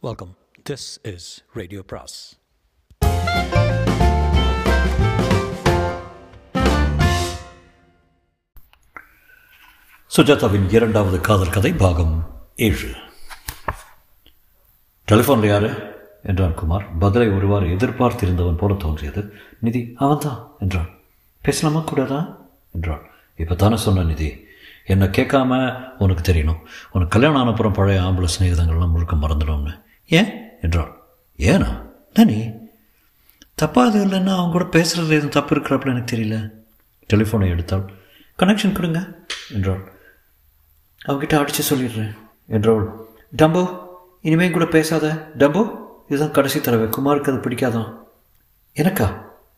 Welcome this is radio பிராஸ் சுஜாதாவின் இரண்டாவது காதல் கதை பாகம் ஏழு. டெலிஃபோனில் யாரு? என்றான் குமார். பதிலை ஒருவாறு எதிர்பார்த்திருந்தவன் போல தோன்றியது. நிதி அவன்தான் என்றான். பேசலாமா கூடாதா? என்றான். இப்போ தானே சொன்ன நிதி. என்னை கேட்காம உனக்கு தெரியணும். உனக்கு கல்யாணம் ஆனப்புறம் பழைய ஆம்பளை சிநேகிதங்கள்லாம் முழுக்க மறந்துடும்னு. ஏன்? என்றான் ஏனா? நனி தப்பாக அது இல்லைன்னா அவங்க கூட பேசுகிறது எதுவும் தப்பு இருக்கிறாப்புல எனக்கு தெரியல. டெலிஃபோனை எடுத்தாள். கனெக்ஷன் கொடுங்க என்றாள். அவகிட்ட அடித்து சொல்லிடுறேன் என்றவள் டம்போ இனிமேல் கூட பேசாத. டம்போ இதுதான் கடைசி தடவை. குமாருக்கு அது பிடிக்காதான் எனக்கா?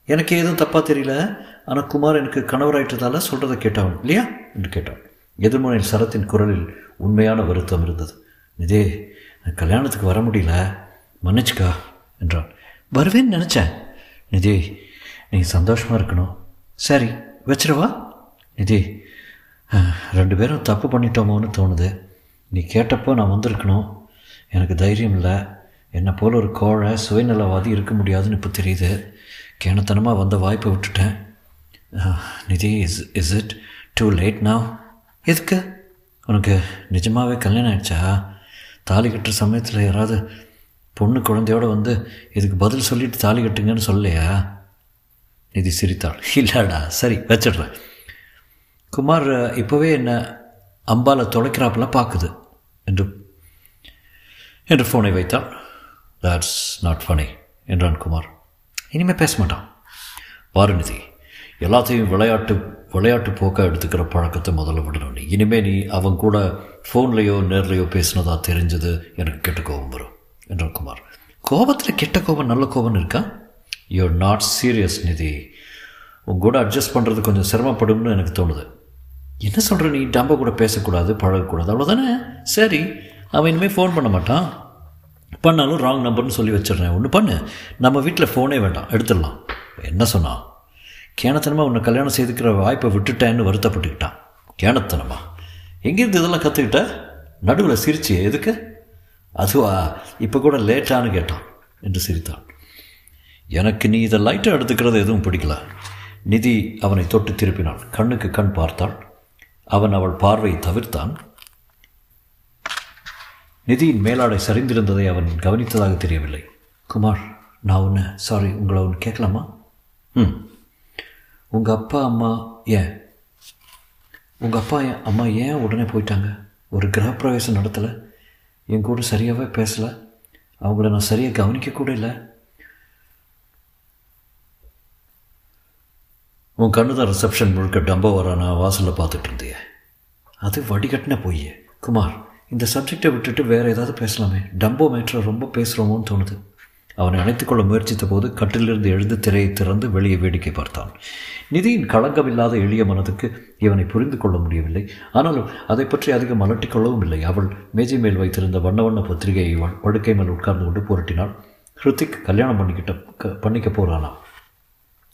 எனக்கு எதுவும் தப்பாக தெரியல. ஆனால் குமார் எனக்கு கணவராயிட்டதால சொல்கிறத கேட்டவன் இல்லையா? என்று கேட்டான் எதிர்மனையில் சரத்தின் குரலில் உண்மையான வருத்தம் இருந்தது. இதே கல்யாணத்துக்கு வர முடியல. மன்னிச்சுக்கா என்றான். வருவேன்னு நினச்சேன். நிதி நீ சந்தோஷமாக இருக்கணும். சரி வச்சிருவா. நிதி ரெண்டு பேரும் தப்பு பண்ணிட்டோமோன்னு தோணுது. நீ கேட்டப்போ நான் வந்திருக்கணும். எனக்கு தைரியம் இல்லை. என்னை போல் ஒரு கோழை சுயநலவாதி இருக்க முடியாதுன்னு இப்போ தெரியுது. கேணத்தனமாக வந்த வாய்ப்பை விட்டுட்டேன். Nidhi is is it too late நான் எதுக்கு? உனக்கு நிஜமாகவே கல்யாணம் ஆயிடுச்சா? தாலி கட்டுற சமயத்தில் யாராவது பொண்ணு குழந்தையோட வந்து இதுக்கு பதில் சொல்லிட்டு தாலி கட்டுங்கன்னு சொல்லலையா? நிதி சிரித்தாள். இல்லைடா சரி வச்சிடுறேன். குமார் இப்போவே என்ன அம்பால தொலைக்கிறாப்புல பார்க்குது என்று என்று ஃபோனை வைத்தாள். தட்ஸ் நாட் ஃபனி என்றான் குமார். இனிமேல் பேச மாட்டான். பாருநிதி எல்லாத்தையும் விளையாட்டு விளையாட்டு போக்காக எடுத்துக்கிற பழக்கத்தை முதல்ல விடணும். நீ இனிமேல் நீ அவன் கூட ஃபோன்லேயோ நேர்லையோ பேசினதா தெரிஞ்சது எனக்கு கெட்ட கோபம் வரும் என்றார் குமார். கோபத்தில் கெட்ட கோபம் நல்ல கோபம் இருக்கா? யூஆர் நாட் சீரியஸ் நிதி. உன் கூட அட்ஜஸ்ட் பண்ணுறது கொஞ்சம் சிரமப்படும்னு எனக்கு தோணுது. என்ன சொல்கிற நீ? டம்ப கூட பேசக்கூடாது பழகக்கூடாது அவ்வளோதானே சரி அவன் இனிமேல் ஃபோன் பண்ண மாட்டான். பண்ணாலும் ராங் நம்பர்னு சொல்லி வச்சிடுறேன். ஒன்று பண்ணு. நம்ம வீட்டில் ஃபோனே வேண்டாம் எடுத்துடலாம். என்ன சொன்னான்? கேனத்தனமாக உன்னை கல்யாணம் செய்துக்கிற வாய்ப்பை விட்டுட்டேன்னு வருத்தப்பட்டுக்கிட்டான் கேணத்தனமா? எங்கேருந்து இதெல்லாம் கற்றுக்கிட்ட நடுவில் சிரிச்சு எதுக்கு? அதுவா இப்போ கூட லேட்டான்னு கேட்டான் என்று சிரித்தான். எனக்கு நீ இதை லைட்டாக எடுத்துக்கிறது எதுவும் பிடிக்கல. நிதி அவனை தொட்டு திருப்பினாள் கண்ணுக்கு கண் பார்த்தாள். அவன் அவள் பார்வையை தவிர்த்தான். நிதியின் மேலாடை சரிந்திருந்ததை அவன் கவனித்ததாக தெரியவில்லை. குமார் நான் ஒன்று சாரி உங்களை ஒன்று கேட்கலாமா? ம். உங்கள் அப்பா அம்மா ஏன்? உங்கள் அப்பா ஏன் அம்மா ஏன் உடனே போயிட்டாங்க? ஒரு கிரகப்பிரவேசம் நடத்தலை. என் கூட சரியாகவே பேசலை. அவங்கள நான் சரியாக கவனிக்க கூட இல்லை. உன் கண்ணு தான் ரிசப்ஷன் முழுக்க டம்போ வரானா வாசலில் பார்த்துட்டு இருந்தியே அது வடிகட்டின பொய் குமார் இந்த சப்ஜெக்டை விட்டுட்டு வேறு ஏதாவது பேசலாமே. டம்போ மேட்ரை ரொம்ப பேசுகிறோமோன்னு தோணுது. அவனை அணைத்துக்கொள்ள முயற்சித்த போது கட்டிலிருந்து எழுந்து திரையை திறந்து வெளியே வேடிக்கை பார்த்தான். நிதியின் களங்கமில்லாத எளிய மனதுக்கு இவனை புரிந்து கொள்ள முடியவில்லை. ஆனாலும் அதை பற்றி அதிகம் அலட்டிக்கொள்ளவும் இல்லை. அவள் மேஜை மேல் வைத்திருந்த வண்ண வண்ண பத்திரிகையை படுக்கை மேல் உட்கார்ந்து கொண்டு புரட்டினாள். ஹிருத்திக் கல்யாணம் பண்ணிக்கிட்ட பண்ணிக்க போகிறானாம்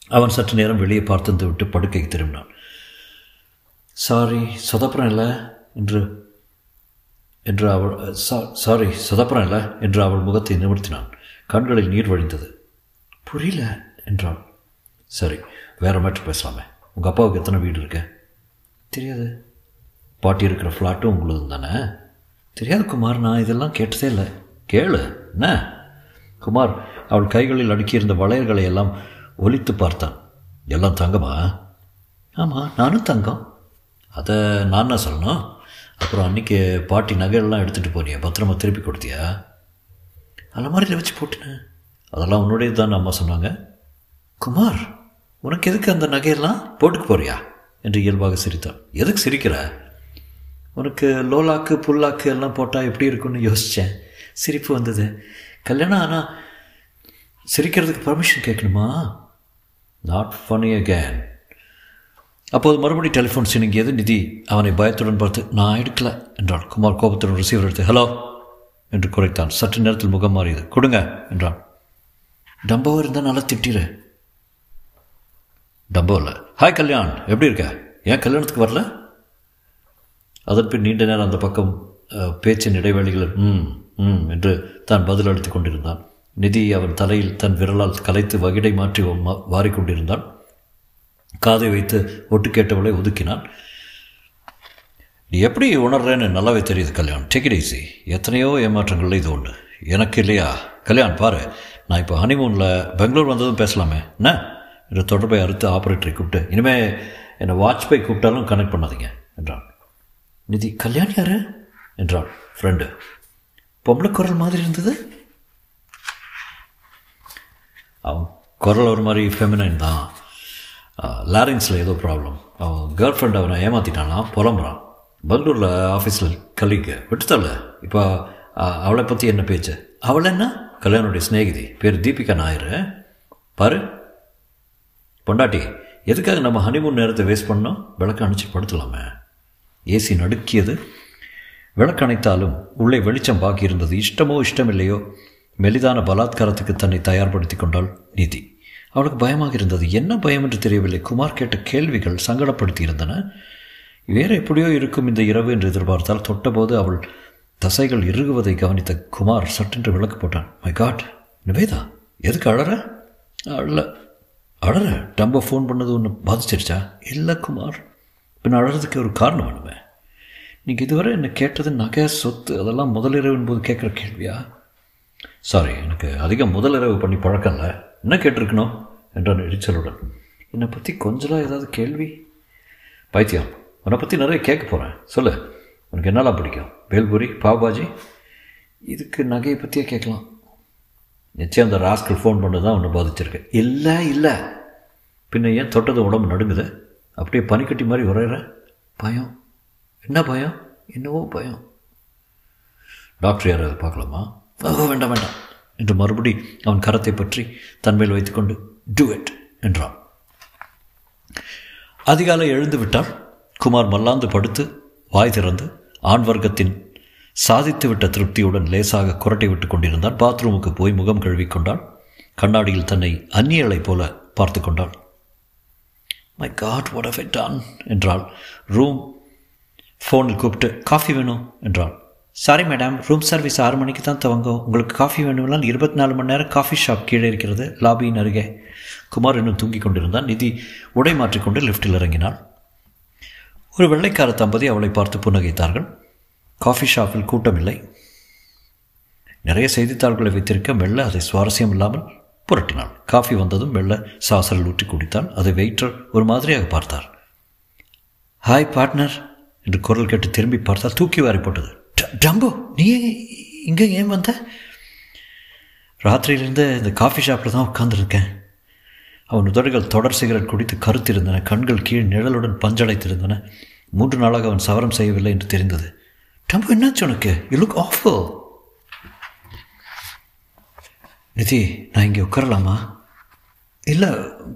அவன் சற்று நேரம் வெளியே பார்த்து விட்டு படுக்கைக்கு திரும்பினான். சாரி சொதப்புறம் இல்லை என்று என்று அவள் சா- சாரி சொதப்புறம் இல்லை என்று அவள் முகத்தை நிமிர்த்தினான். கண்களில் நீர் வழிந்தது. புரியல. என்றாள் சரி வேற மேட்ரு பேசலாமே. உங்கள் அப்பாவுக்கு எத்தனை வீடு இருக்கு? தெரியாது. பாட்டி இருக்கிற ஃப்ளாட்டும் உங்களுது தானே? தெரியாது குமார் நான் இதெல்லாம் கேட்டதே இல்லை. கேளு. என்ன? குமார் அவள் கைகளில் அடுக்கியிருந்த வளையல்களை எல்லாம் ஒலித்து பார்த்தான். எல்லாம் தங்கமா? ஆமாம் நானும் தங்கம். அதை நான் என்ன சொல்லணும்? அப்புறம் அன்றைக்கி பாட்டி நகையெல்லாம் எடுத்துகிட்டு போனியா. பத்திரமா திருப்பி கொடுத்தியா? அலமாரியில் வச்சு போட்டுனேன் அதெல்லாம் உன்னுடையது தான் அம்மா சொன்னாங்க. குமார் உனக்கு எதுக்கு அந்த நகையெல்லாம்? போட்டுக்கு போறியா? என்று இயல்பாக சிரித்தான் எதுக்கு சிரிக்கிற? உனக்கு லோலாக்கு புல்லாக்கு எல்லாம் போட்டால் எப்படி இருக்கும்னு யோசித்தேன் சிரிப்பு வந்தது. கல்யாணம் ஆனால் சிரிக்கிறதுக்கு பர்மிஷன் கேட்கணுமா? நாட் ஃபனி அகேன் அப்போது மறுபடி டெலிஃபோன் சினுங்கியது நிதி அவனை பயத்துடன் பார்த்து நான் எடுக்கல என்றான் குமார் கோபத்துடன் ரிசீவர் எடுத்து ஹலோ என்று குறைத்தான். சற்று நேரத்தில் முகம் மாறியது. கொடுங்க என்றான். டம்போ இருந்தால் நல்லா திட்டிரு. டம்போ இல்லை ஹாய் கல்யாண். எப்படி இருக்க? ஏன் கல்யாணத்துக்கு வரல? அதன் பின் நீண்ட நேரம் அந்த பக்கம் பேச்சின் இடைவெளிகளில் ம் ம் என்று தான் பதில் அளித்துக் கொண்டிருந்தான். நிதி அவன் தலையில் தன் விரலால் கலைத்து வகிடை மாற்றி வாரிக்கொண்டிருந்தான் காதை வைத்து ஒட்டு கேட்டவளை ஒதுக்கினான். நீ எப்படி உணர்றேன்னு நல்லாவே தெரியுது கல்யாண். டேக் இட் ஈஸி எத்தனையோ ஏமாற்றங்கள்ல இது ஒன்று எனக்கு இல்லையா? கல்யாண் பாரு. நான் இப்போ ஹனிமூனில் பெங்களூர் வந்ததும் பேசலாமே. என்ன? என்று தொடர்பை அறுத்து ஆப்ரேட்டரை கூப்பிட்டு இனிமேல் என்னை வாட்ச்பை கூப்பிட்டாலும் கனெக்ட் பண்ணாதீங்க என்றான். நிதி கல்யாண் யார்? என்றான். ஃப்ரெண்டு பொம்பளை குரல் மாதிரி இருந்தது. அவன் குரல் ஒரு மாதிரி ஃபெமினைன் தான். லாரிங்ஸில் ஏதோ ப்ராப்ளம் அவன் கேர்ள் ஃப்ரெண்ட் அவனை ஏமாற்றிட்டானா புலம்புறான். பெங்களூரில் ஆஃபீஸில் கலீக்கு விட்டுத்தாள் இப்போ அவளை பற்றி என்ன பேச்சு? அவள் என்ன? கல்யாணுடைய சிநேகிதி. பேர் தீபிகா நாயர். பாரு. பொண்டாட்டி எதுக்காக நம்ம ஹனிமூன் நேரத்தை வேஸ்ட் பண்ணோம்? விளக்கு அணைச்சி படுத்தலாமே ஏசி நடுக்கியது. விளக்கு அணைத்தாலும் உள்ளே வெளிச்சம் பாக்கி இருந்தது. இஷ்டமோ இஷ்டமில்லையோ. மெலிதான பலாத்காரத்துக்கு தன்னை தயார்படுத்தி கொண்டாள் நீதி. அவளுக்கு பயமாக இருந்தது. என்ன பயம் என்று தெரியவில்லை. குமார் கேட்ட கேள்விகள் சங்கடப்படுத்தி இருந்தன. வேறு எப்படியோ இருக்கும் இந்த இரவு என்று எதிர்பார்த்தால் தொட்டபோது அவள் தசைகள் இறுகுவதை கவனித்த குமார் சட்டென்று விளக்கு போட்டான். மை காட் நிவேதா எதுக்கு அழற? அழல. அழற? டம்ப ஃபோன் பண்ணது ஒன்று பாதிச்சிருச்சா? இல்லை குமார். பின் அழறதுக்கு ஒரு காரணம் வேணுமே. நீங்கள் இதுவரை என்னை கேட்டது நகை சொத்து அதெல்லாம் முதலிரவின் போது கேட்குற கேள்வியா? சாரி எனக்கு அதிகம் முதலிரவு பண்ணி பழக்கம் இல்லை. என்ன கேட்டிருக்கணும்? என்றான் எரிச்சலுடன். என்னை பற்றி கொஞ்சலாம் ஏதாவது கேள்வி? பைத்தியம். உன்னை பற்றி நிறைய கேட்க போகிறேன் சொல்லு. உனக்கு என்னெல்லாம் பிடிக்கும்? பேல்பூரி பாவ்பாஜி? இதுக்கு நகையை பற்றியே கேட்கலாம். நிச்சயம் அந்த ராஸ்கல் ஃபோன் பண்ணது தான் ஒன்று பாதிச்சிருக்கு. இல்லை இல்லை. பின்ன ஏன் தொட்டது உடம்பு நடுங்குது? அப்படியே பனிக்கட்டி மாதிரி உரையிற பயம். என்ன பயம்? என்னவோ பயம். டாக்டர் யாராவது பார்க்கலாமா? ஓ வேண்டாம் வேண்டாம். என்று மறுபடி அவன் கரத்தை பற்றி தன்மையில் வைத்துக்கொண்டு டூ இட் என்றான். அதிகாலை எழுந்து விட்டான். குமார் மல்லாந்து படுத்து வாய் திறந்து ஆண் வர்க்கத்தின் சாதித்துவிட்ட திருப்தியுடன் லேசாக குரட்டை விட்டு கொண்டிருந்தான். பாத்ரூமுக்கு போய் முகம் கழுவி கொண்டாள். கண்ணாடியில் தன்னை அந்நியலை போல பார்த்து கொண்டாள். மை காட் வாட் ஹவ் டான் என்றாள். ரூம் ஃபோனில் கூப்பிட்டு காஃபி வேணும் என்றாள். சாரி மேடம் ரூம் சர்வீஸ் ஆறு மணிக்கு தான் துவங்கும். உங்களுக்கு காஃபி வேணும்னால் இருபத்தி நாலு மணி நேரம் காஃபி ஷாப் கீழே இருக்கிறது லாபியின் அருகே. குமார் இன்னும் தூங்கிக் கொண்டிருந்தான். நிதி உடை மாற்றிக்கொண்டு லிஃப்ட்டில் இறங்கினாள். ஒரு வெள்ளைக்கார தம்பதி அவளை பார்த்து புன்னகைத்தார்கள். காஃபி ஷாப்பில் கூட்டமில்லை. நிறைய செய்தித்தாள்களை வைத்திருக்க மெல்ல அதை சுவாரஸ்யம் இல்லாமல் புரட்டினாள். காஃபி வந்ததும் மெல்ல சாசரில் ஊற்றி குடித்தான். அதை வெயிட்டர் ஒரு மாதிரியாக பார்த்தார். ஹாய் பார்ட்னர் என்று குரல் கேட்டு திரும்பி பார்த்தால் தூக்கி வாரி போட்டது. "ட- டம்போ நீ இங்கே ஏன் வந்த? ராத்திரியிலிருந்து இந்த காஃபி ஷாப்பில் தான் உட்காந்துருக்கேன் அவன் உதடுகள் தொடர் சிகரெட் குடித்து கருத்திருந்தன கண்கள் கீழ் நிழலுடன் பஞ்சடைத்திருந்தன. மூன்று நாளாக அவன் சவரம் செய்யவில்லை என்று தெரிந்தது. டம்போ என்னாச்சு உனக்கு? யூ லுக் ஆஃபுல் நிதி நான் இங்கே உட்காரலாமா? இல்லை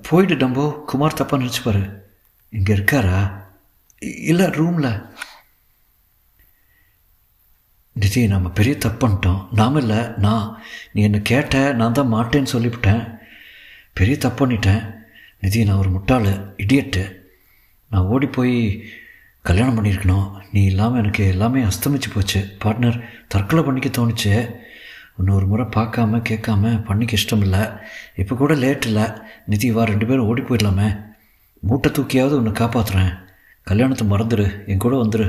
போயிடு டம்போ. குமார் தப்பாக நினச்சிப்பாரு. இங்கே இருக்காரா? இ- இல்லை ரூமில். நிதி நம்ம பெரிய தப்பு பண்ணிட்டோம். நாம இல்லை நான். நீ என்னை கேட்ட நான் தான் மாட்டேன்னு சொல்லிவிட்டேன். பெரிய தப்பு பண்ணிட்டேன். நிதி நான் ஒரு முட்டாள் இடியட்டு நான் ஓடி போய் கல்யாணம் பண்ணியிருக்கணும். நீ இல்லாமல் எனக்கு எல்லாமே அஸ்தமிச்சு போச்சு. பார்ட்னர் தற்கொலை பண்ணிக்க தோணுச்சு. இன்னொரு ஒரு முறை பார்க்காம கேட்காம பண்ணிக்க இஷ்டம் இல்லை இப்போ கூட லேட் இல்லை. நிதி வா ரெண்டு பேரும் ஓடி போயிடலாமே. மூட்டை தூக்கியாவது உன்னை காப்பாற்றுறேன் கல்யாணத்தை மறந்துடு என் கூட வந்துடு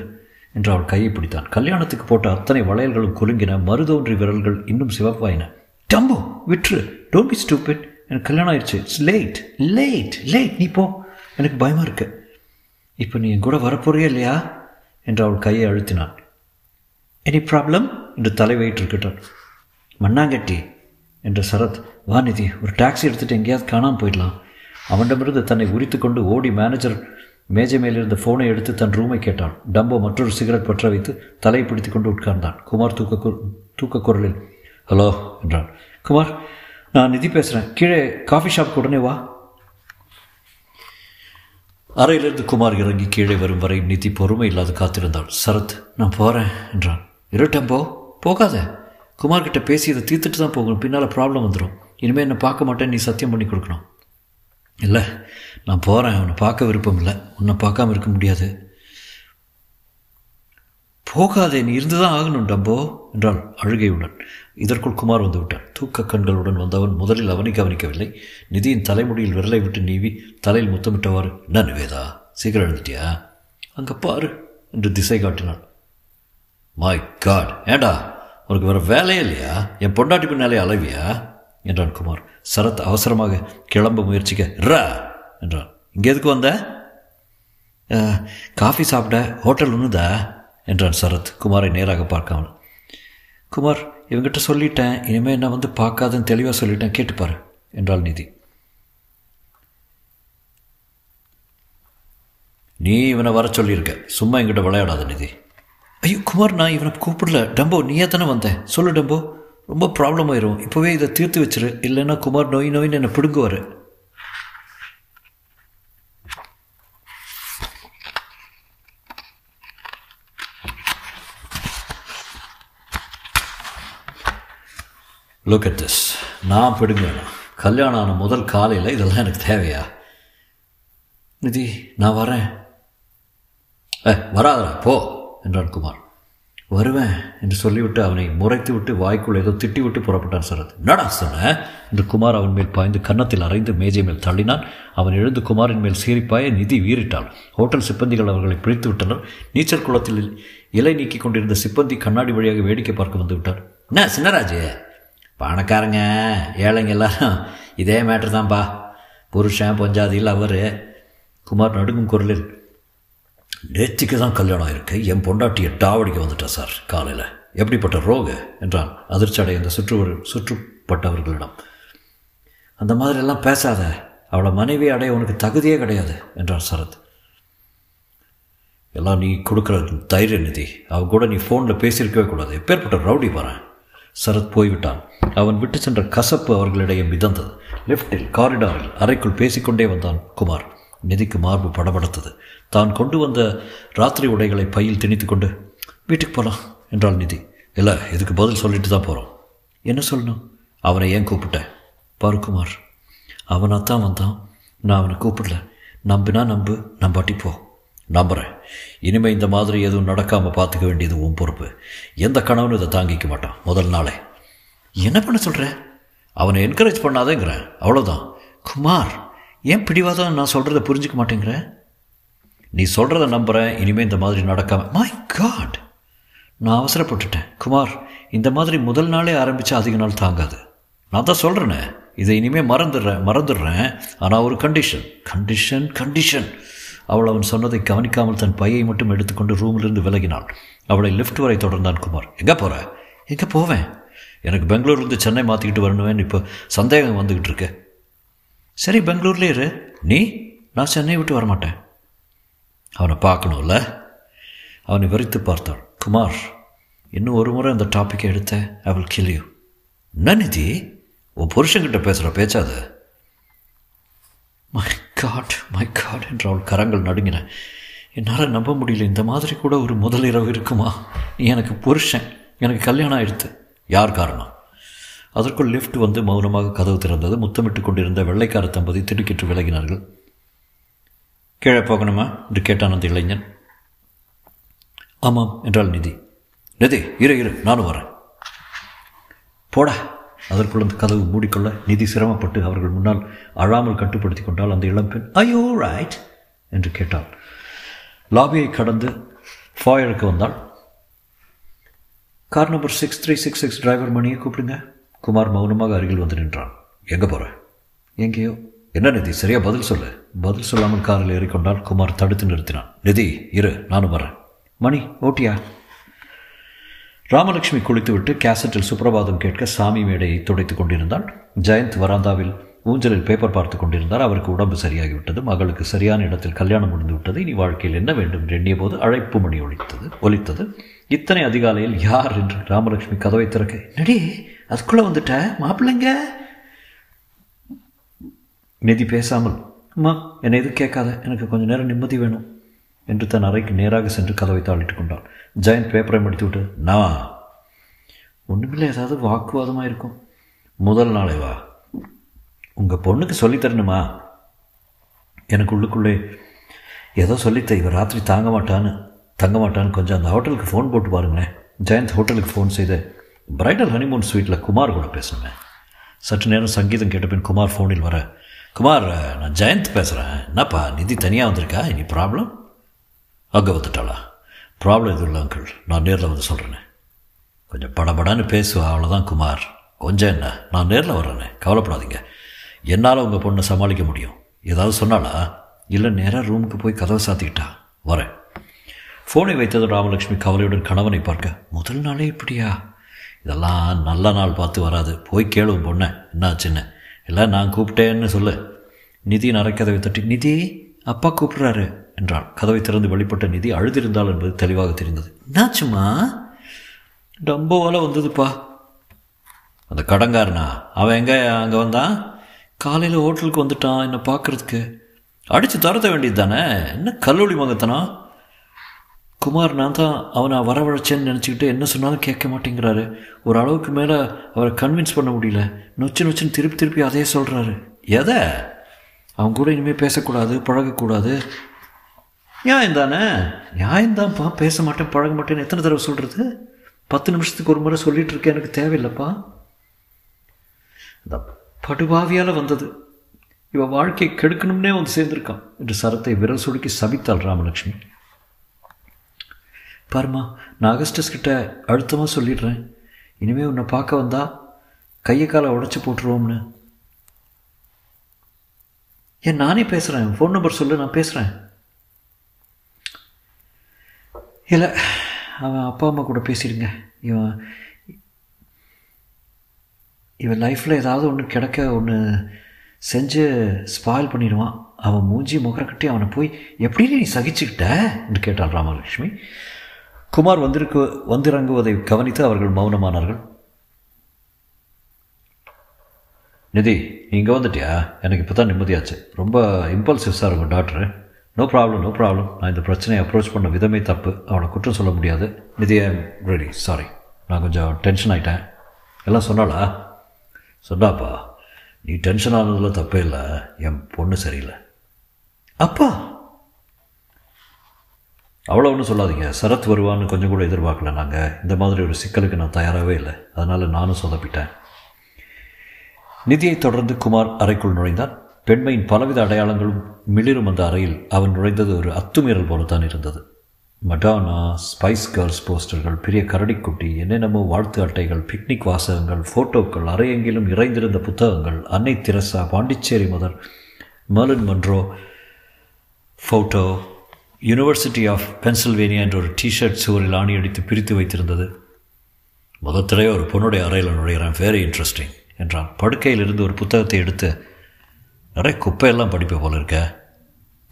என்று அவள் கையை பிடித்தான். கல்யாணத்துக்கு போட்ட அத்தனை வளையல்களும் குலுங்கின மருதோன்றி விரல்கள் இன்னும் சிவப்பாயின. டம்போ விற்று டோன்ட் பி ஸ்டூபிட் எனக்கு கல்யாணம் ஆயிடுச்சு இட்ஸ் லேட் லேட் லேட் நீ போ. எனக்கு பயமாக இருக்கு. இப்போ நீ என் கூட வரப்போறியா இல்லையா? என்று அவள் கையை அழுத்தினான் எனி ப்ராப்ளம் என்று தலை வைத்திருக்கட்டான் மண்ணாங்கட்டி என்று சரத் வாநிதி ஒரு டாக்ஸி எடுத்துகிட்டு எங்கேயாவது காணாமல் போயிடலாம். அவனிடமிருந்து தன்னை உரித்து கொண்டு ஓடி மேனேஜர் மேஜை மேலிருந்த ஃபோனை எடுத்து தன் ரூமை கேட்டான். டம்போ மற்றொரு சிகரெட் பற்ற வைத்து தலையை பிடித்து கொண்டு உட்கார்ந்தான். குமார் தூக்க தூக்க குரலில் ஹலோ என்றான். குமார் நான் நிதி பேசுகிறேன் கீழே காஃபி ஷாப்க்கு உடனே வா. அறையிலிருந்து குமார் இறங்கி கீழே வரும் வரை நிதி பொறுமை இல்லாது காத்திருந்தாள். சரத் நான் போகிறேன் என்றான். இருட்டம்போ போகாத. குமார்கிட்ட பேசி இதை தீர்த்துட்டு தான் போகணும். பின்னால் ப்ராப்ளம் வந்துடும் இனிமேல் என்னை பார்க்க மாட்டேன் நீ சத்தியம் பண்ணி கொடுக்கணும். இல்லை நான் போகிறேன் அவனை பார்க்க விருப்பம் இல்லை. உன்னை பார்க்காம இருக்க முடியாது. போகாதே நீ இருந்துதான் ஆகணும் டம்போ என்றாள் அழுகையுடன். இதற்குள் குமார் வந்துவிட்டான். தூக்க கண்களுடன் வந்தவன் முதலில் அவனை கவனிக்கவில்லை. நிதியின் தலைமுடியில் விரலை விட்டு நீவி தலையில் முத்தமிட்டவாறு என்ன நிவேதா சீக்கிரம் எழுந்துட்டியா? அங்கே பாரு என்று திசை காட்டினான். மை காட் ஏண்டா உனக்கு வேற வேலையே இல்லையா? என் பொண்டாட்டி பின்னாலே அளவியா என்றான் குமார். சரத் அவசரமாக கிளம்ப முயற்சிக்க ரா என்றான். இங்கே எதுக்கு வந்த? காஃபி சாப்பிட ஹோட்டல் ஒன்றுதா என்றான் சரத். குமாரை நேராக பார்க்காமல். குமார் இவங்கிட்ட சொல்லிட்டேன். இனிமேல் என்ன வந்து பார்க்காதுன்னு தெளிவாக சொல்லிட்டேன். கேட்டுப்பாரு என்றாள் நிதி. நீ இவனை வர சொல்லியிருக்க. சும்மா எங்கிட்ட விளையாடாத நிதி. ஐயோ குமார் நான் இவனை கூப்பிடல. டம்போ நீயே தானே வந்தேன் சொல்லு டம்போ. ரொம்ப ப்ராப்ளம் ஆயிரும். இப்போவே இதை தீர்த்து வச்சிரு. இல்லைன்னா குமார் நோய் நோயின்னு என்னை பிடுங்குவார். லுக் அட் திஸ் நான் பிடுங்க வேணாம் கல்யாணம் ஆன முதல் காலையில் இதெல்லாம் எனக்கு தேவையா? நிதி நான் வரேன். ஏ வராதடா போ என்றான் குமார். வருவேன் என்று சொல்லிவிட்டு அவனை முறைத்து விட்டு வாய்க்குள் ஏதோ திட்டி விட்டு புறப்பட்டான் சரத். என்னடா சொன்ன? என்று குமார் அவன் மேல் பாய்ந்து கன்னத்தில் அரைந்து மேஜை மேல் தள்ளினான். அவன் எழுந்து குமாரின் மேல் சீரிப்பாய நிதி வீறிட்டாள். ஹோட்டல் சிப்பந்திகள் அவர்களை பிடித்து விட்டனர். நீச்சல் குளத்தில் இலை நீக்கி கொண்டிருந்த சிப்பந்தி கண்ணாடி வழியாக வேடிக்கை பார்க்க வந்து விட்டார். என்ன சின்னராஜே? பணக்காரங்க ஏழைங்க எல்லாரும். இதே மேட்ரு தான்ப்பா புருஷன் பொஞ்சாதியில் அவர் குமார் நடுங்கும் குரலில் நேற்றுக்கு தான் கல்யாணம் ஆயிருக்கு. என் பொண்டாட்டியை டாவடிக்க வந்துட்டா சார் காலையில். எப்படிப்பட்ட ரோக? என்றான் அதிர்ச்சி அடைந்த சுற்று சுற்றுப்பட்டவர்களிடம். அந்த மாதிரியெல்லாம் பேசாத. அவளை மனைவி அடைய உனக்கு தகுதியே கிடையாது என்றான் சரத். எல்லாம் நீ கொடுக்குற தைரிய நிதி அவ கூட நீ ஃபோனில் பேசியிருக்கவே கூடாது. எப்பேற்பட்ட ரவுடி வரேன் சரத் போய்விட்டான். அவன் விட்டு சென்ற கசப்பு அவர்களிடையே மிதந்தது. லிஃப்டில் காரிடாரில் அறைக்குள் பேசிக்கொண்டே வந்தான் குமார். நிதிக்கு மார்பு படபடத்தது. தான் கொண்டு வந்த ராத்திரி உடைகளை பையில் திணித்து கொண்டு வீட்டுக்கு போகலாம் என்றாள் நிதி. இல்லை இதுக்கு பதில் சொல்லிட்டு தான் போகிறோம் என்ன சொல்லணும்? அவனை ஏன் கூப்பிட்டேன்? பாரு குமார் அவனாக தான் வந்தான். நான் அவனை கூப்பிடல. நம்பினா நம்பு நம்பாட்டி போ. நம்புகிறேன் இனிமேல் இந்த மாதிரி எதுவும் நடக்காமல் பார்த்துக்க வேண்டியது உன் பொறுப்பு. எந்த கணவனும் இதை தாங்கிக்க மாட்டான். முதல் நாளே. என்ன பண்ண சொல்கிற அவனை என்கரேஜ் பண்ணாதேங்கிறேன் அவ்வளோதான் குமார் ஏன் பிடிவாதம் நான் சொல்கிறத புரிஞ்சுக்க மாட்டேங்கிற? நீ சொல்கிறத நம்புகிறேன் இனிமேல் இந்த மாதிரி நடக்காம. மை காட் நான் அவசரப்பட்டுட்டேன். குமார் இந்த மாதிரி முதல் நாளே ஆரம்பித்தா அதிக நாள் தாங்காது. நான் தான் சொல்கிறேனே இதை இனிமேல் மறந்துடுறேன் மறந்துடுறேன். ஆனால் ஒரு கண்டிஷன் கண்டிஷன் கண்டிஷன் அவள் அவன் சொன்னதை கவனிக்காமல் தன் பையை மட்டும் எடுத்துக்கொண்டு ரூமிலிருந்து விலகினாள். அவளை லிஃப்ட் வரை தொடர்ந்தான் குமார். எங்கே போகிற எங்கே போவேன்? எனக்கு பெங்களூர்லேருந்து சென்னை மாற்றிக்கிட்டு வரணுவேன்னு இப்போ சந்தேகம் வந்துக்கிட்டு இருக்கு. சரி பெங்களூர்லேயே இரு. நீ? நான் சென்னை விட்டு வரமாட்டேன். அவனை பார்க்கணும்ல? அவனை வெறித்து பார்த்தாள். குமார் இன்னும் ஒரு முறை அந்த டாப்பிக்கை எடுத்த அவள் கிளியூ என்ன நிதி? உன் புருஷன்கிட்ட பேசுகிற பேச்சாது? காட் மை காட் என்று அவள் கரங்கள் நடுங்கின. என்னால் நம்ப முடியல இந்த மாதிரி கூட ஒரு முதல் இரவு இருக்குமா? நீ எனக்கு புருஷன் எனக்கு கல்யாணம் ஆயிடுத்து. யார் காரணம்? அதற்குள் லிஃப்ட் வந்து மௌனமாக கதவு திறந்தது. முத்தமிட்டு கொண்டிருந்த வெள்ளைக்கார தம்பதி திடுக்கிட்டு விலகினார்கள். கீழே போகணுமா? என்று கேட்டான் அந்த இளைஞன். ஆமாம் என்றாள் நிதி. நிதி இரு இரு நானும் வரேன். போடா. அதற்குள் அந்த கதவு மூடிக்கொள்ள நிதி சிரமப்பட்டு அவர்கள் முன்னால் அழாமல் கட்டுப்படுத்தி கொண்டால் அந்த இளம்பெண் ஐயோ ரைட் என்று கேட்டாள். லாபியை கடந்து ஃபாயருக்கு வந்தாள். Car number six three six six driver மணியை கூப்பிடுங்க. குமார் மௌனமாக அருகில் வந்து நின்றான். எங்கே போகிற எங்கேயோ. என்ன நிதி? சரியா பதில் சொல்லு. பதில் சொல்லாமல் காரில் ஏறிக்கொண்டால் குமார் தடுத்து நிறுத்தினான். நிதி இரு நானும் வரேன். மணி ஓட்டியா? ராமலட்சுமி குளித்துவிட்டு கேசட்டில் சுப்பிரபாதம் கேட்க சாமி மேடையை துடைத்துக் கொண்டிருந்தாள் ஜெயந்த் வராந்தாவில் ஊஞ்சலில் பேப்பர் பார்த்து கொண்டிருந்தார். அவருக்கு உடம்பு சரியாகிவிட்டது. மகளுக்கு சரியான இடத்தில் கல்யாணம் முடிந்து விட்டது. இனி வாழ்க்கையில் என்ன வேண்டும் என்று எண்ணிய போது அழைப்பு மணி ஒழித்தது ஒலித்தது. இத்தனை அதிகாலையில் யார் என்று ராமலட்சுமி கதவை திறக்க நடி அதுக்குள்ளே வந்துட்ட? மாப்பிள்ளைங்க? நிதி பேசாமல் அம்மா என்னை எதுவும் கேட்காத. எனக்கு கொஞ்சம் நேரம் நிம்மதி வேணும். என்று தன் அறைக்கு நேராக சென்று கதவை தாளிட்டு கொண்டான் ஜெயந்த் பேப்பரை முடித்துவிட்டு நான் ஒன்றுமில்லை ஏதாவது வாக்குவாதமாக இருக்கும். முதல் நாளே வா. உங்கள் பொண்ணுக்கு சொல்லித் தரணுமா? எனக்கு உள்ளுக்குள்ளே ஏதோ சொல்லித்த இவர் ராத்திரி தாங்க மாட்டான்னு தங்க மாட்டான்னு கொஞ்சம் அந்த ஹோட்டலுக்கு ஃபோன் போட்டு பாருங்களேன். ஜெயந்த் ஹோட்டலுக்கு ஃபோன் செய்து பிரைடல் ஹனிமூன் ஸ்வீட்டில் குமார் கூட பேசணுமே சற்று நேரம் சங்கீதம் கேட்ட பின் குமார் ஃபோனில் வர குமார் நான் ஜெயந்த் பேசுகிறேன் என்னப்பா நிதி தனியாக வந்திருக்கா? இனி ப்ராப்ளம் அங்கே வந்துட்டாளா? ப்ராப்ளம் எதுவும் இல்லை அங்கிள் நான் நேரில் வந்து சொல்கிறேனே கொஞ்சம் படபடன்னு பேசுவா அவ்வளோதான் குமார். கொஞ்சம் என்ன? நான் நேரில் வர்றேனே. கவலைப்படாதீங்க. என்னால் உங்கள் பொண்ணை சமாளிக்க முடியும். ஏதாவது சொன்னாலா இல்லை நேராக ரூமுக்கு போய் கதவை சாத்திக்கிட்டா? வரேன். ஃபோனை வைத்தது ராமலட்சுமி கவலையுடன் கணவனை பார்க்க முதல் நாளே இப்படியா? இதெல்லாம் நல்ல நாள் பார்த்து வராது. போய் கேளு உன் பொண்ணை. என்னாச்சுன்னு. இல்லை நான் கூப்பிட்டேன்னு சொல்லு. நிதி நரைக்கதவை தட்டி நிதி அப்பா கூப்பிட்றாரு. என்றாள் கதவை திறந்து வெளிப்பட்ட நிதி அழுதிருந்தாள் என்பது தெளிவாக தெரிந்தது. என்னாச்சுமா டம்போவால் வந்ததுப்பா. அந்த கடங்காரனா? அவன் எங்கே அங்கே வந்தான் காலையில் ஹோட்டலுக்கு வந்துட்டான் என்னை பார்க்குறதுக்கு. அடித்து துரத்த வேண்டியது தானே என்ன கல்லூரி மங்கத்தனா குமார் நான் தான் அவனை வரவழைச்சேன்னு நினச்சிக்கிட்டு என்ன சொன்னாலும் கேட்க மாட்டேங்கிறாரு. ஒரு அளவுக்கு மேலே அவரை கன்வின்ஸ் பண்ண முடியல. நொச்சு நொச்சுன்னு திருப்பி திருப்பி அதே சொல்கிறாரு எதை? அவன் கூட இனிமேல் பேசக்கூடாது பழகக்கூடாது. நியாயம் தானே நியாயம்தான்ப்பா. பேச மாட்டேன் பழக மாட்டேன்னு எத்தனை தடவை சொல்கிறது பத்து நிமிஷத்துக்கு ஒரு முறை சொல்லிட்டு இருக்கேன் எனக்கு தேவையில்லைப்பா. அந்த படுபாவியால் வந்தது. இவ வாழ்க்கையை கெடுக்கணும்னே வந்து சேர்ந்திருக்கான் என்று சரத்தை விரல் சுடுக்கி சபித்தாள் ராமலட்சுமி. பாருமா நான் அகஸ்டஸ் கிட்ட அழுத்தமாக சொல்லிடுறேன். இனிமேல் உன்னை பார்க்க வந்தா கையை காலை உடச்சி போட்டுருவோம்னு. ஏன் நானே பேசுகிறேன் ஃபோன் நம்பர் சொல்லு நான் பேசுகிறேன் இல்லை அவன் அப்பா அம்மா கூட பேசிடுங்க. இவன் இவன் லைஃப்பில் ஏதாவது ஒன்று கிடக்க ஒன்று செஞ்சு ஸ்பாயில் பண்ணிடுவான். அவன் மூஞ்சி முகர கட்டி அவனை போய் எப்படி நீ சகிச்சுக்கிட்ட? என்று கேட்டாள் ராமலட்சுமி. குமார் வந்திருக்கு வந்திறங்குவதை கவனித்து அவர்கள் மௌனமானார்கள். நிதி நீ இங்கே வந்துட்டியா? எனக்கு இப்போ தான் நிம்மதியாச்சு. ரொம்ப இம்பல்சிவ் சார் உங்கள் doctor no problem no problem நான் இந்த பிரச்சனையை அப்ரோச் பண்ண விதமே தப்பு. அவனை குற்றம் சொல்ல முடியாது. நிதி ரெடி சாரி நான் கொஞ்சம் டென்ஷன் ஆகிட்டேன் எல்லாம் சொன்னாளா? சொன்னாப்பா. நீ டென்ஷன் ஆனதில் தப்பே இல்லை. என் பொண்ணு சரியில்லை. அப்பா! அவ்வளோ ஒன்றும் சொல்லாதீங்க. சரத் வருவான்னு கொஞ்சம் கூட எதிர்பார்க்கல நாங்கள் இந்த மாதிரி ஒரு சிக்கலுக்கு நான் தயாராகவே இல்லை. அதனால் நானும் சொதப்பிட்டேன். நிதியை தொடர்ந்து குமார் அறைக்குள் நுழைந்தான் பெண்மையின் பலவித அடையாளங்களும் மிளிரும் அந்த அறையில் அவன் நுழைந்தது ஒரு அத்துமீறல் போலத்தான் இருந்தது. மடானா ஸ்பைஸ் கேர்ள்ஸ் போஸ்டர்கள் பெரிய கரடிக்குட்டி என்னென்னமோ வாழ்த்து அட்டைகள் பிக்னிக் வாசகங்கள் ஃபோட்டோக்கள் அறையெங்கிலும் இறைந்திருந்த புத்தகங்கள் அன்னை திரசா பாண்டிச்சேரி முதல் Marilyn Monroe photo university of Pennsylvania என்ற ஒரு டிஷர்ட் சுவரில் ஆணி அடித்து பிரித்து வைத்திருந்தது. முதத்திலே ஒரு பொண்ணுடைய அறையில் நுழையிறான் வெரி இன்ட்ரெஸ்டிங் என்றான். படுக்கையில் இருந்து ஒரு புத்தகத்தை எடுத்து நிறைய குப்பையெல்லாம் படிப்ப போல இருக்க.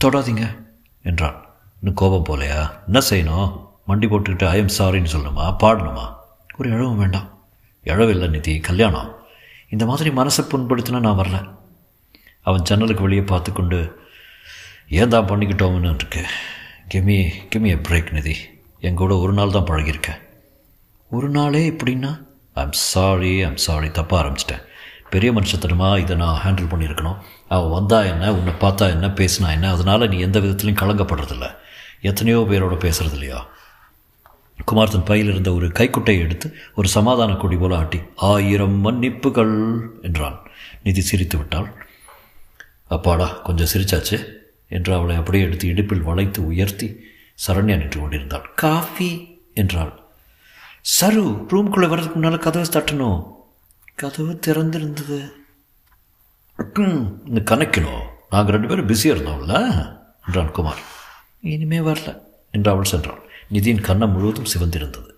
தொடாதீங்க என்றான். இன்னும் கோபம் போலையா? என்ன செய்யணும்? மண்டி போட்டுக்கிட்டு ஐஎம் சாரின்னு சொல்லணுமா? பாடணுமா? ஒரு இழவும் வேண்டாம். இழவில்லை நிதி. கல்யாணம். இந்த மாதிரி மனசை புண்படுத்தினா நான் வரல. அவன் ஜன்னலுக்கு வெளியே பார்த்து கொண்டு ஏன் தான் பண்ணிக்கிட்டோம்னு இருக்கு. கிமி கிமி எ பிரேக் நிதி. என் கூட ஒரு நாள் தான் பழகியிருக்கேன் ஒரு நாளே இப்படின்னா? ஐம் சாரி ஐம் சாரி தப்பாக ஆரம்பிச்சிட்டேன். பெரிய மனுஷத்தனமாக இதை நான் ஹேண்டில் பண்ணியிருக்கணும். அவள் வந்தா என்ன உன்னை பார்த்தா என்ன பேசினா என்ன அதனால் நீ எந்த விதத்துலையும் கலங்கப்படுறதில்ல. எத்தனையோ பேரோட பேசுறது இல்லையா? குமார்த்தன் பையில் இருந்த ஒரு கைக்குட்டையை எடுத்து ஒரு சமாதான கொடி போல ஆட்டி ஆயிரம் மன்னிப்புகள் என்றான். நிதி சிரித்து விட்டாள். அப்பாடா கொஞ்சம் சிரிச்சாச்சு என்று அவளை அப்படியே எடுத்து இடுப்பில் வளைத்து உயர்த்தி சரண்யா நின்று கொண்டிருந்தாள். காஃபி என்றாள். சரு ரூம்குள்ளே வர்றதுக்கு முன்னால் கதவை தட்டணும் கதவு திறந்திருந்தது. இந்த கணக்கணும் நாங்கள் ரெண்டு பேரும் பிஸியாக இருந்தோம்ல என்றான் குமார். இனிமே வரல. என்று அவள் சென்றாள். நிதியின் கண்ணம் முழுவதும் சிவந்திருந்தது.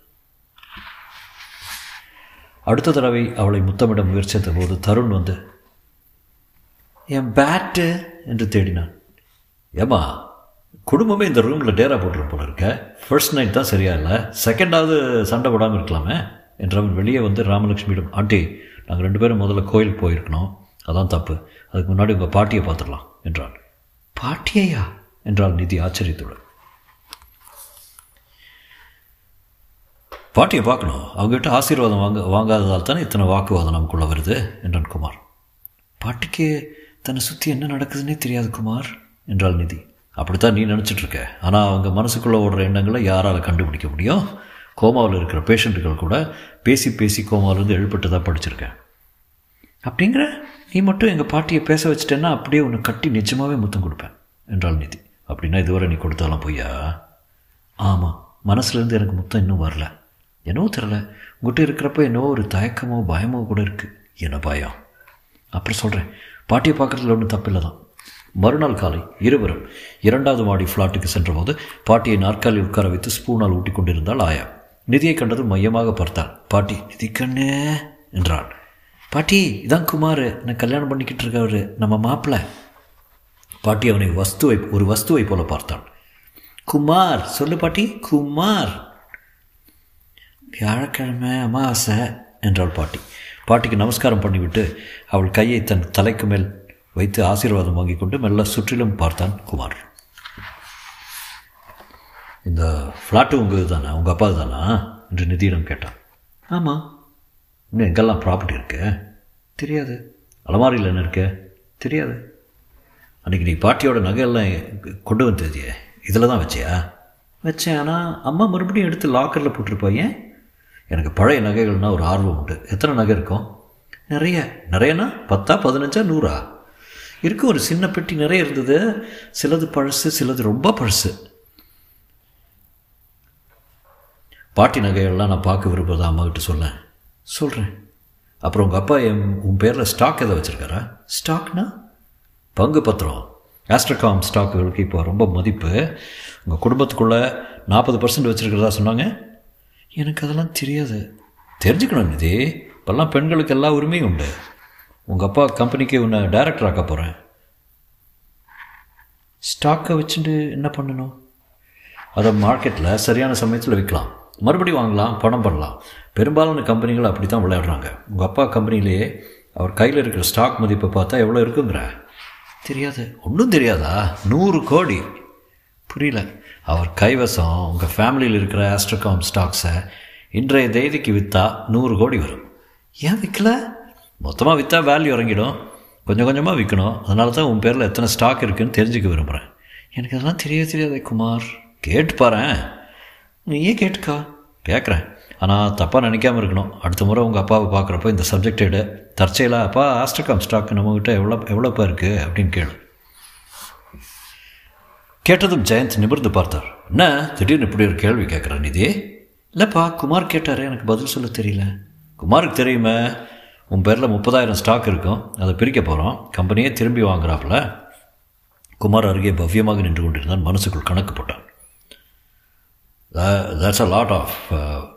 அடுத்த தடவை அவளை முத்தமிட முயற்சித்த போது தருண் வந்து என் பேட்டு என்று தேடினான். ஏமா குடும்பமே இந்த ரூமில் டேரா போட்டுரு போல இருக்க. ஃபர்ஸ்ட் நைட் தான் சரியா இல்லை. செகண்டாவது சண்டை போடாமல் இருக்கலாமே என்று அவன் வெளியே வந்து ராமலட்சுமியிடம் ஆண்டி நாங்கள் ரெண்டு பேரும் முதல்ல கோயிலுக்கு போயிருக்கணும். அதான் தப்பு. அதுக்கு முன்னாடி உங்கள் பாட்டியை பார்த்துடலாம் என்றான் பாட்டியையா? என்றாள் நிதி ஆச்சரியத்துடன் பாட்டியை பார்க்கணும். அவங்ககிட்ட ஆசீர்வாதம் வாங்க வாங்காததால் தானே இத்தனை வாக்குவாதம் நமக்குள்ளே வருது என்றான் குமார். பாட்டிக்கு தன்னை சுற்றி என்ன நடக்குதுன்னே தெரியாது குமார் என்றாள் நிதி. அப்படித்தான் நீ நினச்சிட்டு இருக்க. ஆனால் அவங்க மனசுக்குள்ளே ஓடுற எண்ணங்களை யாரால் கண்டுபிடிக்க முடியும்? கோமாவில் இருக்கிற பேஷண்ட்டுகள் கூட பேசி பேசி கோமாவிலேருந்து எழுப்பட்டு தான் படிச்சிருக்கேன். அப்படிங்கிற நீ மட்டும் எங்கள் பாட்டியை பேச வச்சிட்டேன்னா அப்படியே உன்னை கட்டி நிஜமாகவே முத்தம் கொடுப்பேன் என்றாள் நிதி. அப்படின்னா இதுவரை நீ கொடுத்தாலும் பொய்யா? ஆமாம் மனசுலேருந்து எனக்கு முத்தம் இன்னும் வரல. என்னவோ தெரில உங்கள்கிட்ட இருக்கிறப்ப என்னவோ ஒரு தயக்கமோ பயமோ கூட இருக்குது என்ன பயம்? அப்புறம் சொல்கிறேன் பாட்டியை பார்க்குறதுல ஒன்றும் தப்பில்லை தான் மறுநாள் காலை இருவரும் இரண்டாவது மாடி ஃப்ளாட்டுக்கு சென்றபோது பாட்டியை நாற்காலி உட்கார வைத்து ஸ்பூனால் ஊட்டி கொண்டிருந்தால் ஆயா. நிதியை கண்டதும் மையமாக பார்த்தாள். பாட்டி நிதி கண்ணு என்றாள். பாட்டி இதான் குமார். நான் கல்யாணம் பண்ணிக்கிட்டு இருக்கவர். நம்ம மாப்பிள்ள பாட்டி அவனை வஸ்துவை ஒரு வஸ்துவை போல பார்த்தாள். குமார் சொல்லு பாட்டி குமார். வியாழக்கிழமை அமாவாசை என்றாள் பாட்டி. பாட்டிக்கு நமஸ்காரம் பண்ணிவிட்டு அவள் கையை தன் தலைக்கு மேல் வைத்து ஆசீர்வாதம் வாங்கி கொண்டு மெல்ல சுற்றிலும் பார்த்தான் குமார். இந்த ஃப்ளாட்டு உங்கள் தானே உங்கள் அப்பா தானா என்று நிதியிடம் கேட்டான். ஆமாம் இன்னும் எங்கெல்லாம் ப்ராப்பர்ட்டி இருக்கு? தெரியாது. அலமாரியில் என்ன இருக்கு? தெரியாது. அன்றைக்கி நீ பாட்டியோட நகையெல்லாம் கொண்டு வந்ததியே இதில் தான் வச்சியா? வச்சேன். ஆனால் அம்மா மறுபடியும் எடுத்து லாக்கரில் போட்டிருப்பாங்க எனக்கு பழைய நகைகள்னால் ஒரு ஆர்வம் உண்டு. எத்தனை நகை இருக்கும்? நிறைய. நிறையனா? பத்தா பதினஞ்சா நூறா? இருக்கு ஒரு சின்ன பெட்டி நிறைய இருந்தது. சிலது பழசு சிலது ரொம்ப பழசு. பாட்டி நகைகள்லாம் நான் பார்க்க விரும்புகிறதா அம்மாக்கிட்ட சொல்லேன். சொல்கிறேன் அப்புறம் உங்கள் அப்பா என் உன் பேரில் ஸ்டாக் எதை வச்சுருக்காரா? ஸ்டாக்னா பங்கு பத்திரம். ஆஸ்ட்ரகாம் ஸ்டாக்குகளுக்கு இப்போ ரொம்ப மதிப்பு. உங்கள் குடும்பத்துக்குள்ளே நாற்பது பர்சன்ட் வச்சுருக்கிறதா சொன்னாங்க? எனக்கு அதெல்லாம் தெரியாது. தெரிஞ்சுக்கணும் நிதி. இப்போல்லாம் பெண்களுக்கு எல்லா உரிமையும் உண்டு. உங்கள் அப்பா கம்பெனிக்கு உன்னை டைரக்டர் ஆக்க போகிறேன் ஸ்டாக்கை வச்சுட்டு என்ன பண்ணணும்? அதை மார்க்கெட்டில் சரியான சமயத்தில் விற்கலாம். மறுபடியும் வாங்கலாம் பணம் பண்ணலாம். பெரும்பாலான கம்பெனிகள் அப்படி தான் விளையாடுறாங்க. உங்கள் அப்பா கம்பெனிலேயே அவர் கையில் இருக்கிற ஸ்டாக் மதிப்பை பார்த்தா எவ்வளோ இருக்குங்கிற? தெரியாது. ஒன்றும் தெரியாதா? நூறு கோடி. புரியல. அவர் கைவசம் உங்கள் ஃபேமிலியில் இருக்கிற ஆஸ்ட்ரகாம் ஸ்டாக்ஸை இன்றைய தேதிக்கு விற்றா நூறு கோடி வரும். ஏன் விற்கல மொத்தமாக விற்றா வேல்யூ இறங்கிடும். கொஞ்சம் கொஞ்சமாக விற்கணும் அதனால தான் உன் பேரில் எத்தனை ஸ்டாக் இருக்குதுன்னு தெரிஞ்சுக்க விரும்புகிறேன் எனக்கு அதெல்லாம் தெரிய தெரியாதே குமார். கேட்டு பாரு நீயே கேட்டுக்கா? கேட்குறேன் ஆனால் தப்பாக நினைக்காம இருக்கணும். அடுத்த முறை உங்கள் அப்பாவை பார்க்குறப்ப இந்த சப்ஜெக்ட் எடு. தற்செயலாக அப்பா ஆஸ்ட்ரகாம் ஸ்டாக் நம்மக்கிட்ட எவ்வளோ எவ்வளோப்பா இருக்குது அப்படின்னு கேளு. கேட்டதும் ஜெயந்த் நிமிர்ந்து பார்த்தார். என்ன? திடீர்னு இப்படி ஒரு கேள்வி கேட்குறேன் நிதி? இல்லைப்பா குமார் கேட்டார். எனக்கு பதில் சொல்ல தெரியல. குமாருக்கு தெரியுமே. உன் பேரில் முப்பதாயிரம் ஸ்டாக் இருக்கும். அதை பிரிக்க போகிறோம் கம்பெனியே திரும்பி வாங்குறாப்புல. குமார் அருகே பவ்யமாக நின்று கொண்டிருந்தான். மனசுக்குள் கணக்கு போட்டான். That's a lot of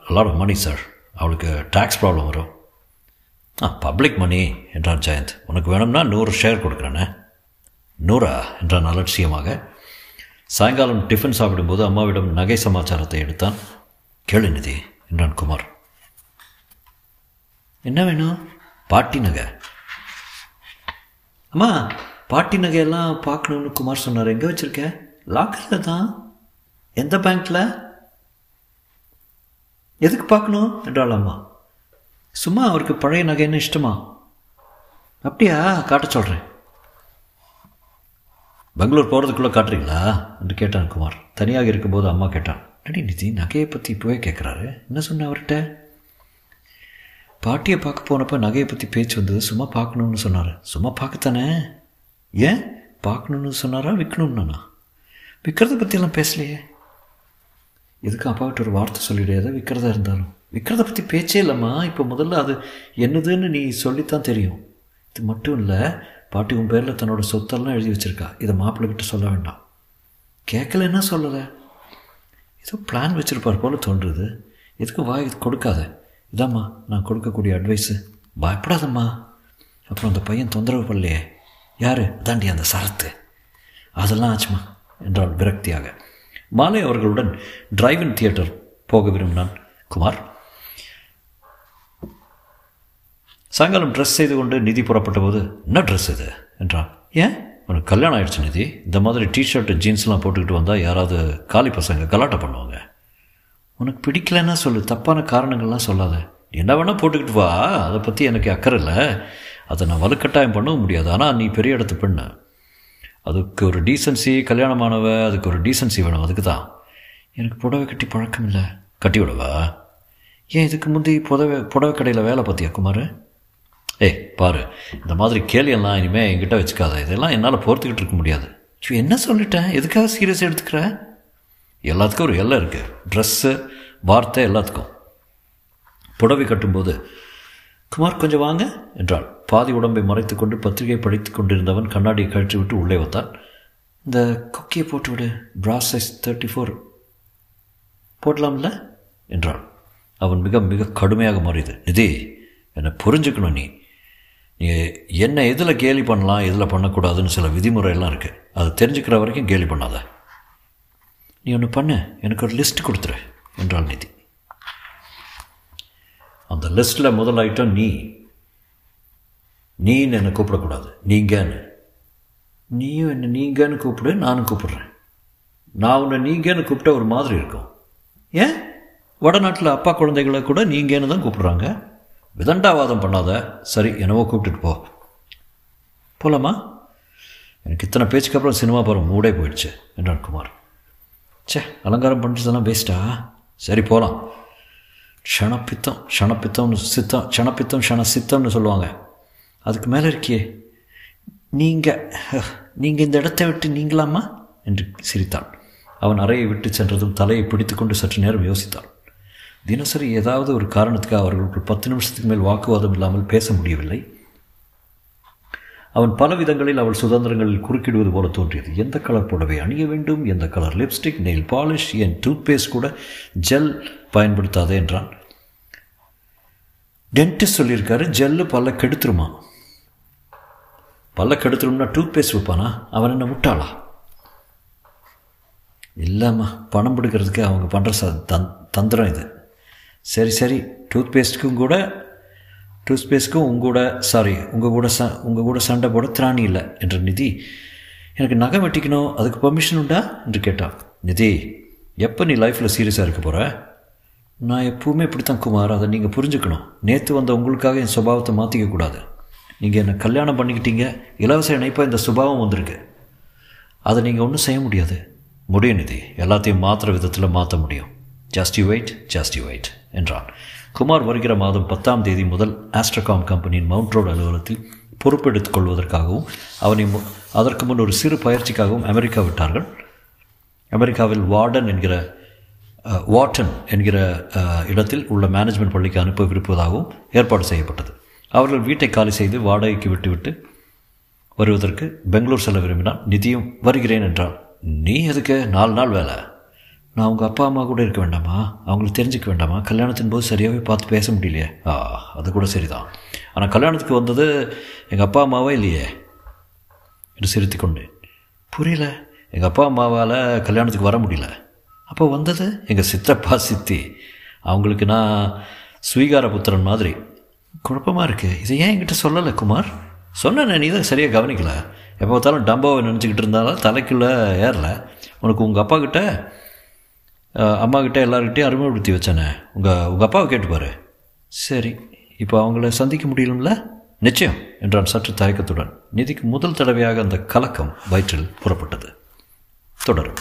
lot of money sir அவளுக்கு டேக்ஸ் ப்ராப்ளம் வரும். ஆ பப்ளிக் மணி என்றான் ஜெயந்த். உனக்கு வேணும்னா நூறு ஷேர் கொடுக்குறேண்ணே நூறா? என்றான் அலட்சியமாக. சாயங்காலம் டிஃபன் சாப்பிடும்போது அம்மாவிடம் நகை சமாச்சாரத்தை எடுத்தான். கேளு நிதி என்றான் குமார். என்ன வேணும்? பாட்டி நகை. அம்மா பாட்டி நகையெல்லாம் பார்க்கணுன்னு குமார் சொன்னார். எங்கே வச்சுருக்க? லாக்கரில் தான். எந்த பேங்க்கில் எதுக்கு பார்க்கணும்? என்றாள் அம்மா. சும்மா அவருக்கு பழைய நகைன்னு இஷ்டமா? அப்படியா? காட்ட சொல்கிறேன் பெங்களூர் போகிறதுக்குள்ளே காட்டுறீங்களா? என்று கேட்டான் குமார். தனியாக இருக்கும்போது அம்மா கேட்டான். அடி நிதி நகையை பற்றி இப்போவே கேட்குறாரு என்ன சொன்ன அவர்கிட்ட? பாட்டியை பார்க்க போனப்போ நகையை பற்றி பேச்சு வந்தது சும்மா பார்க்கணுன்னு சொன்னார். சும்மா பார்க்கத்தானே? ஏன்? பார்க்கணுன்னு சொன்னாரா? விற்கணும்னாண்ணா விற்கிறத பற்றியெல்லாம் பேசலையே. எதுக்கு அப்பாவிட்ட ஒரு வார்த்தை சொல்லிடையாத விற்கிறதா இருந்தாலும். விற்கிறத பற்றி பேச்சே இல்லைம்மா. இப்போ முதல்ல அது என்னதுன்னு நீ சொல்லித்தான் தெரியும். இது மட்டும் இல்லை பாட்டி உன் பேரில் தன்னோட சொத்தெல்லாம் எழுதி வச்சுருக்கா. இதை மாப்பிள்ளைகிட்ட சொல்ல வேண்டாம். கேட்கலன்னா சொல்லலை. ஏதோ பிளான் வச்சுருப்பார் போல் தோன்றுது. வா வாய் கொடுக்காத. இதாம்மா நான் கொடுக்கக்கூடிய அட்வைஸு பயப்படாதம்மா. அப்புறம் அந்த பையன் தொந்தரவு பண்ணலையே. யார்? தாண்டி அந்த சரத்து. அதெல்லாம் ஆச்சுமா? என்றாள் விரக்தியாக. மாலை அவர்களுடன் டிரைவின் தியேட்டர் போக விரும்பினான். குமார் சாயங்காலம் ட்ரெஸ் செய்து கொண்டு நிதி புறப்பட்ட போது என்ன ட்ரெஸ் இது? என்றான். ஏன்? உனக்கு கல்யாணம் ஆயிடுச்சு நிதி. இந்த மாதிரி டிஷர்ட்டு ஜீன்ஸ்லாம் போட்டுக்கிட்டு வந்தால் யாராவது காலி பசங்க கலாட்டம் பண்ணுவாங்க. உனக்கு பிடிக்கலன்னா சொல்லு. தப்பான காரணங்கள்லாம் சொல்லாத. என்ன வேணால் போட்டுக்கிட்டு வா. அதை பற்றி எனக்கு அக்கறை இல்லை. அதை நான் வலுக்கட்டாயம் பண்ணவும் முடியாது. ஆனால் நீ பெரிய இடத்து பெண்ணு. அதுக்கு ஒரு டீசன்சி கல்யாணமானவ அதுக்கு ஒரு டீசன்சி வேணும். அதுக்கு தான் எனக்கு புடவை கட்டி பழக்கம் இல்லை. கட்டி விடவா? ஏன் இதுக்கு முந்தி புடவை புடவை கடையில் வேலை பார்த்தியா குமார்? ஏய் பாரு. இந்த மாதிரி கேள்வியெல்லாம் இனிமேல் என்கிட்ட வச்சுக்காத. இதெல்லாம் என்னால் பொறுத்துக்கிட்டு இருக்க முடியாது. ஸோ என்ன சொல்லிட்டேன்? எதுக்காக சீரியஸ் எடுத்துக்கிற? எல்லாத்துக்கும் ஒரு எல்லை இருக்குது ட்ரெஸ்ஸு வார்த்தை எல்லாத்துக்கும். புடவை கட்டும்போது குமார் கொஞ்சம் வாங்க. என்றாள். பாதி உடம்பை மறைத்து கொண்டு பத்திரிகை படித்து கொண்டிருந்தவன் கண்ணாடியை கழற்றி விட்டு உள்ளே வந்தான். இந்த கொக்கியை போட்டு விடு. பிரா சைஸ் தேர்ட்டி ஃபோர் போடலாம்ல? என்றாள். அவன் மிக மிக கடுமையாக மாறியது. நிதி என்னை புரிஞ்சுக்கணும் நீ. நீ என்ன எதில் கேலி பண்ணலாம் எதில் பண்ணக்கூடாதுன்னு சில விதிமுறையெல்லாம் இருக்குது அதை தெரிஞ்சுக்கிற வரைக்கும் கேலி பண்ணாத. நீ ஒன்று பண்ணு. எனக்கு ஒரு லிஸ்ட் கொடுத்துரு. என்றாள் நிதி. அந்த லிஸ்ட்டில் முதல் ஐட்டம் நீ. நீன்னு என்னை கூப்பிடக்கூடாது. நீங்கன்னு. நீயும் என்னை நீங்கன்னு கூப்பிடு நானும் கூப்பிடுறேன். நான் உன்னை நீங்கன்னு கூப்பிட்டா ஒரு மாதிரி இருக்கும். ஏன்? வடநாட்டில் அப்பா குழந்தைகளை கூட நீங்கன்னு தான் கூப்பிட்றாங்க. விதண்டாவாதம் பண்ணாத. சரி என்னவோ கூப்பிட்டுட்டு போ. போலாமா? எனக்கு இத்தனை பேச்சுக்கு அப்புறம் சினிமா போகிற மூடே போயிடுச்சு என்றான் குமார். ச்சே அலங்காரம் பண்ணுறதெல்லாம் வேஸ்ட்டா சரி போகலாம் க்ஷணப்பித்தம் க்ஷணப்பித்தம்னு சித்தம் க்ஷணப்பித்தம் க்ஷண சித்தம்னு சொல்லுவாங்க. அதுக்கு மேலே இருக்கியே நீங்கள் நீங்கள் இந்த இடத்தை விட்டு நீங்களாமா என்று சிரித்தாள். அவன் அறையை விட்டு சென்றதும் தலையை பிடித்துக்கொண்டு சற்று நேரம் யோசித்தாள். தினசரி ஏதாவது ஒரு காரணத்துக்காக அவர்களுக்குள் பத்து நிமிஷத்துக்கு மேல் வாக்குவாதம் இல்லாமல் பேச முடியவில்லை. அவன் பல விதங்களில் அவள் சுதந்திரங்களில் குறுக்கிடுவது போல தோன்றியது. எந்த கலர் புடவை அணிய வேண்டும்? எந்த கலர் லிப்ஸ்டிக் நெயில் பாலிஷ் என் டூத்பேஸ்ட் கூட ஜெல் பயன்படுத்தாதே என்றான். டென்டிஸ்ட் சொல்லியிருக்காரு ஜெல்லு பல்ல கெடுத்துருமா? பல்ல கெடுத்துரும்னா டூத்பேஸ்ட் வைப்பானா அவன் என்ன முட்டாளா? இல்லைம்மா பணம் பிடிக்கிறதுக்கு அவங்க பண்ணுற ச தந் தந்திரம் இது. சரி சரி டூத்பேஸ்ட்டுக்கும் கூட டூத்பேஸ்ட்க்கும் உங்க உங்கூட சாரி உங்கள் கூட ச உங்கள் கூட சண்டை போட திராணி இல்லை என்ற நிதி. எனக்கு நகை வெட்டிக்கணும் அதுக்கு பெர்மிஷன் உண்டா? என்று கேட்டான். நிதி எப்போ நீ லைஃப்பில் சீரியஸாக இருக்க போகிற நான் எப்பவுமே இப்படித்தான் குமார். அதை நீங்கள் புரிஞ்சுக்கணும். நேற்று வந்த உங்களுக்காக என் சுபாவத்தை மாற்றிக்க கூடாது. நீங்கள் என்னை கல்யாணம் பண்ணிக்கிட்டீங்க. இலவச இணைப்பாக இந்த சுபாவம் வந்திருக்கு. அதை நீங்கள் ஒன்றும் செய்ய முடியாது. முடியும் நிதி. எல்லாத்தையும் மாற்றுற விதத்தில் மாற்ற முடியும். ஜஸ்ட் வெயிட் ஜஸ்ட் வெயிட் என்றான். குமார் வருகிற மாதம் பத்தாம் தேதி முதல் ஆஸ்ட்ரகாம் கம்பெனியின் மவுண்ட் ரோடு அலுவலகத்தில் பொறுப்பெடுத்துக் கொள்வதற்காகவும் அவனை மு- அதற்கு முன் ஒரு சிறு பயிற்சிக்காகவும் அமெரிக்கா விட்டார்கள். அமெரிக்காவில் வார்டன் என்கிற வாட்டன் என்கிற இடத்தில் உள்ள மேனேஜ்மெண்ட் பள்ளிக்கு அனுப்ப அனுப்பவிருப்பதாகவும் ஏற்பாடு செய்யப்பட்டது. அவர்கள் வீட்டை காலி செய்து வாடகைக்கு விட்டுவிட்டு வருவதற்கு பெங்களூர் செல்ல விரும்பினான் நிதியும் வருகிறேன் என்றான். நீ எதுக்கு? நாலு நாள் வேலை. நான் உங்கள் அப்பா அம்மா கூட இருக்க வேண்டாமா? அவங்களுக்கு தெரிஞ்சுக்க வேண்டாமா? கல்யாணத்தின் போது சரியாகவே பார்த்து பேச முடியலையே. ஆ அது கூட சரிதான். ஆனால் கல்யாணத்துக்கு வந்தது எங்கள் அப்பா அம்மாவே இல்லையே? என்று சிரித்து கொண்டேன். புரியல. எங்கள் அப்பா அம்மாவால் கல்யாணத்துக்கு வர முடியல. அப்போ வந்தது எங்கள் சித்தப்பா சித்தி. அவங்களுக்கு நான் ஸ்வீகார புத்திரன் மாதிரி. குழப்பமாக இருக்குது இதை ஏன் என்கிட்ட சொல்லலை குமார்? சொன்னேன் நீ தான் சரியாக கவனிக்கல. எப்போ பார்த்தாலும் டம்பாவை நினச்சிக்கிட்டு இருந்தாலும் தலைக்குள்ளே ஏறல. உனக்கு உங்கள் அப்பா கிட்ட அம்மா கிட்ட எல்லார்கிட்டையும் அறிமுகப்படுத்தி வச்சானே. உங்கள் உங்கள் அப்பாவை கேட்டுப்பாரு சரி இப்போ அவங்கள சந்திக்க முடியலும்ல? நிச்சயம் என்றான் சற்று தயக்கத்துடன். நிதிக்கு முதல் தடவையாக அந்த கலக்கம் வயிற்றில் புறப்பட்டது. தொடரும்.